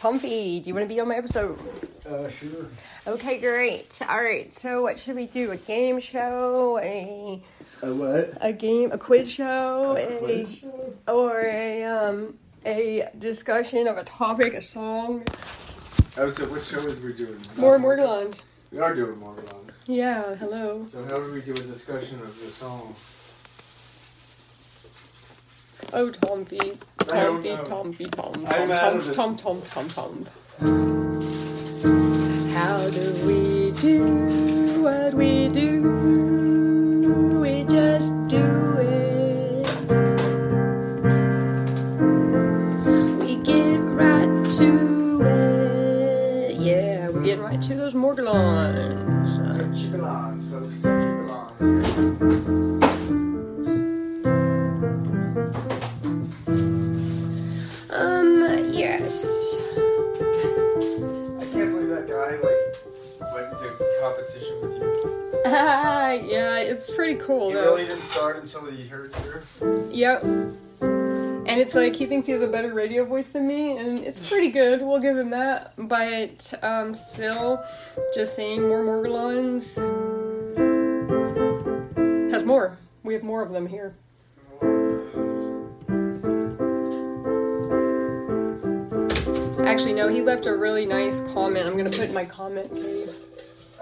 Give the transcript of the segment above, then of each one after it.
Comfy, do you want to be on my episode? Uh, sure. Okay, great. All right. So, what should we do? A game show? A A what? a game? A quiz show? A, Quiz show? or a um a discussion of a topic, a song? Oh, so what show is we doing? More Morgellons. We are doing Morgellon. Yeah. Hello. So how do we do a discussion of the song? Oh, Tom Feet. I Tom don't Feet. know. Tom Tom. Tom. Tom. Tom. How do we do what we do? We just do it. We get right to it. Yeah, we're getting right to those Morgellons. Chickalons, folks. Chickalons. Um, I can't believe that guy like went into competition with you. yeah, it's pretty cool He though. really didn't start until he heard yours. Yep. And it's like he thinks he has a better radio voice than me, and it's pretty good. We'll give him that. But um, still, just saying more Morgellons has more. We have more of them here. Actually, no, he left a really nice comment. I'm gonna put in my comment cave.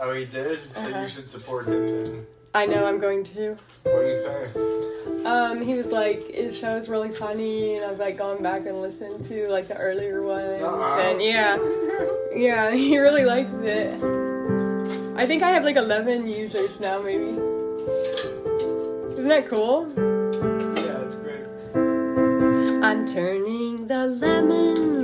Oh, he did. So Uh-huh. you should support him. Then. I know I'm going to. What do you think? Um, he was like, his show is really funny, and I've like gone back and listened to like the earlier ones, Uh-uh. and yeah, yeah, he really liked it. I think I have like 11 users now, maybe. Isn't that cool? Yeah, it's great. I'm turning the lemons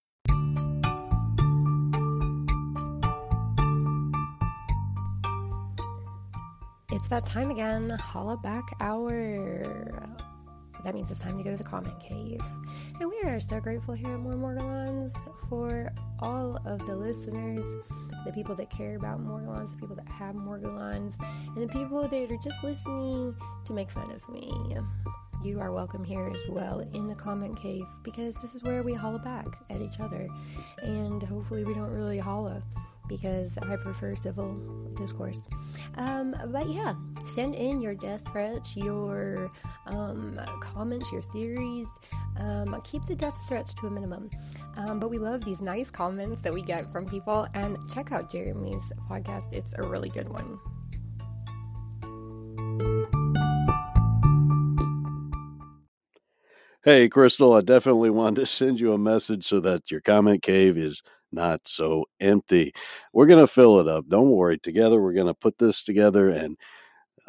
It's that time again, holla back hour. That means it's time to go to the comment cave. And we are so grateful here at More Morgellons for all of the listeners, the people that care about Morgellons, the people that have Morgellons, and the people that are just listening to make fun of me. You are welcome here as well in the comment cave because this is where we holla back at each other. And hopefully, we don't really holla because I prefer civil discourse. Um, but yeah, send in your death threats, your um, comments, your theories. Um, keep the death threats to a minimum. Um, but we love these nice comments that we get from people. And check out Jeremy's podcast, it's a really good one. Hey, Crystal, I definitely wanted to send you a message so that your comment cave is not so empty. We're going to fill it up. Don't worry. Together, we're going to put this together and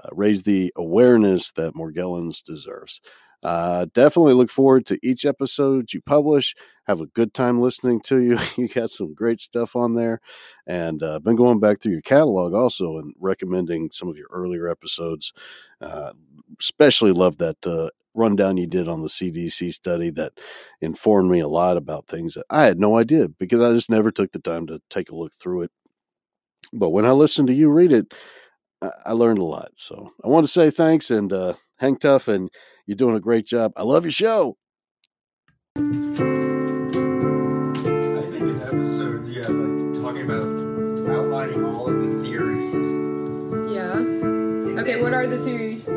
uh, raise the awareness that Morgellons deserves. Uh, definitely look forward to each episode you publish. Have a good time listening to you. You got some great stuff on there. And uh, been going back through your catalog also and recommending some of your earlier episodes. Uh, especially love that uh, rundown you did on the CDC study that informed me a lot about things that I had no idea because I just never took the time to take a look through it. But when I listened to you read it, I, I learned a lot. So I want to say thanks and uh, hang tough, and you're doing a great job. I love your show. I think an episode, yeah, like talking about outlining all of the theories. Yeah. Okay, what are the theories?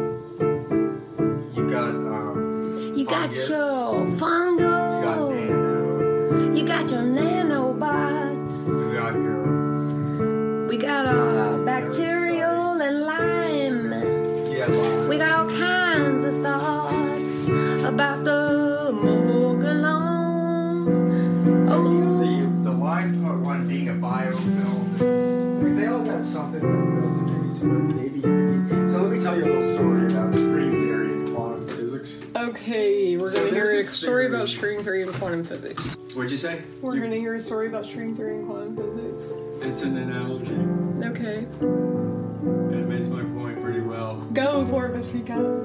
But maybe you can. So let me tell you a little story about string theory and quantum physics. Okay, we're So gonna hear a story theory. about string theory and quantum physics. What'd you say? We're You- gonna hear a story about string theory and quantum physics. It's an analogy. Okay, It makes my point pretty well. go for it, go.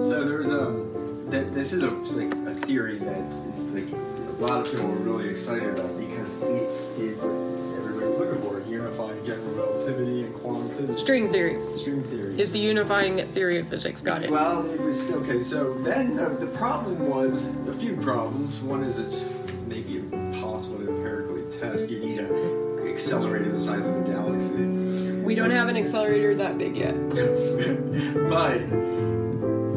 So there's um, that this is a like a theory that is like a lot of people were really excited about because it did unifying general relativity and quantum physics. String theory String theory. is the unifying theory of physics. Got it. Well, it was okay. So then uh, the problem was a few problems. One is it's maybe impossible to empirically test. You need an accelerator the size of the galaxy. We don't have an accelerator that big yet. but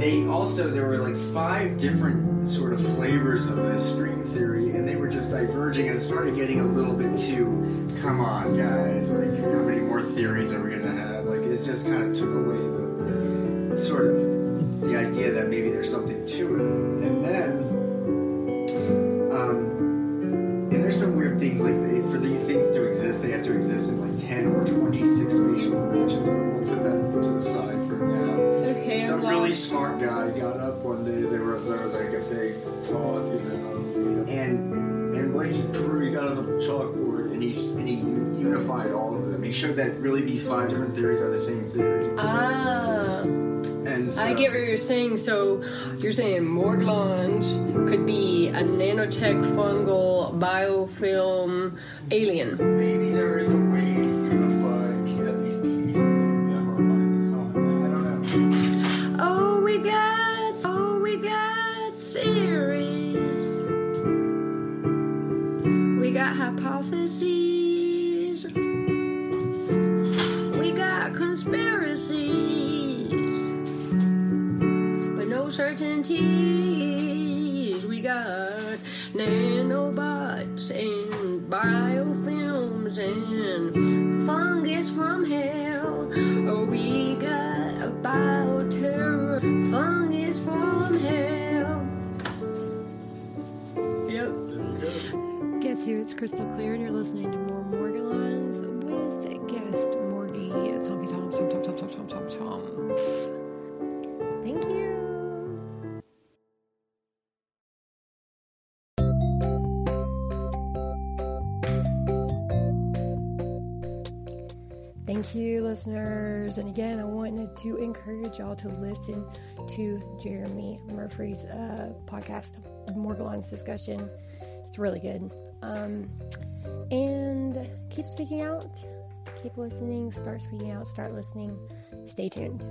they also there were like five different sort of flavors of this string theory, and they were just diverging, and it started getting a little bit too. Come on, guys! Like, how many more theories are we gonna have? Like, it just kind of took away the sort of the idea that maybe there's something to it, and then. Um, and there's some weird things like they, for these things to exist, they have to exist in like 10 or 26 spatial dimensions, Some really smart guy got up one day. There was there was like a big talk, you know, and and what he proved, he got on the chalkboard and he and he unified all of them. He showed that really these five different theories are the same theory. Ah, And so, I get what you're saying. So you're saying Morglange could be a nanotech fungal biofilm alien. maybe there is a way we got, oh, we got theories. We got hypotheses. We got conspiracies. But no certainties. We got nanobots and biofilms and fungus from hell. Oh, we crystal clear, and you're listening to more Morgellons with guest Morgie. Tom, Tom, Tom, Tom, Tom, Tom, Tom, Tom, Tom. Thank you. Thank you, listeners. And again, I wanted to encourage y'all to listen to Jeremy Murphy's uh, podcast, Morgellon's Discussion. It's really good. Um, and keep speaking out, keep listening, start speaking out, start listening. Stay tuned.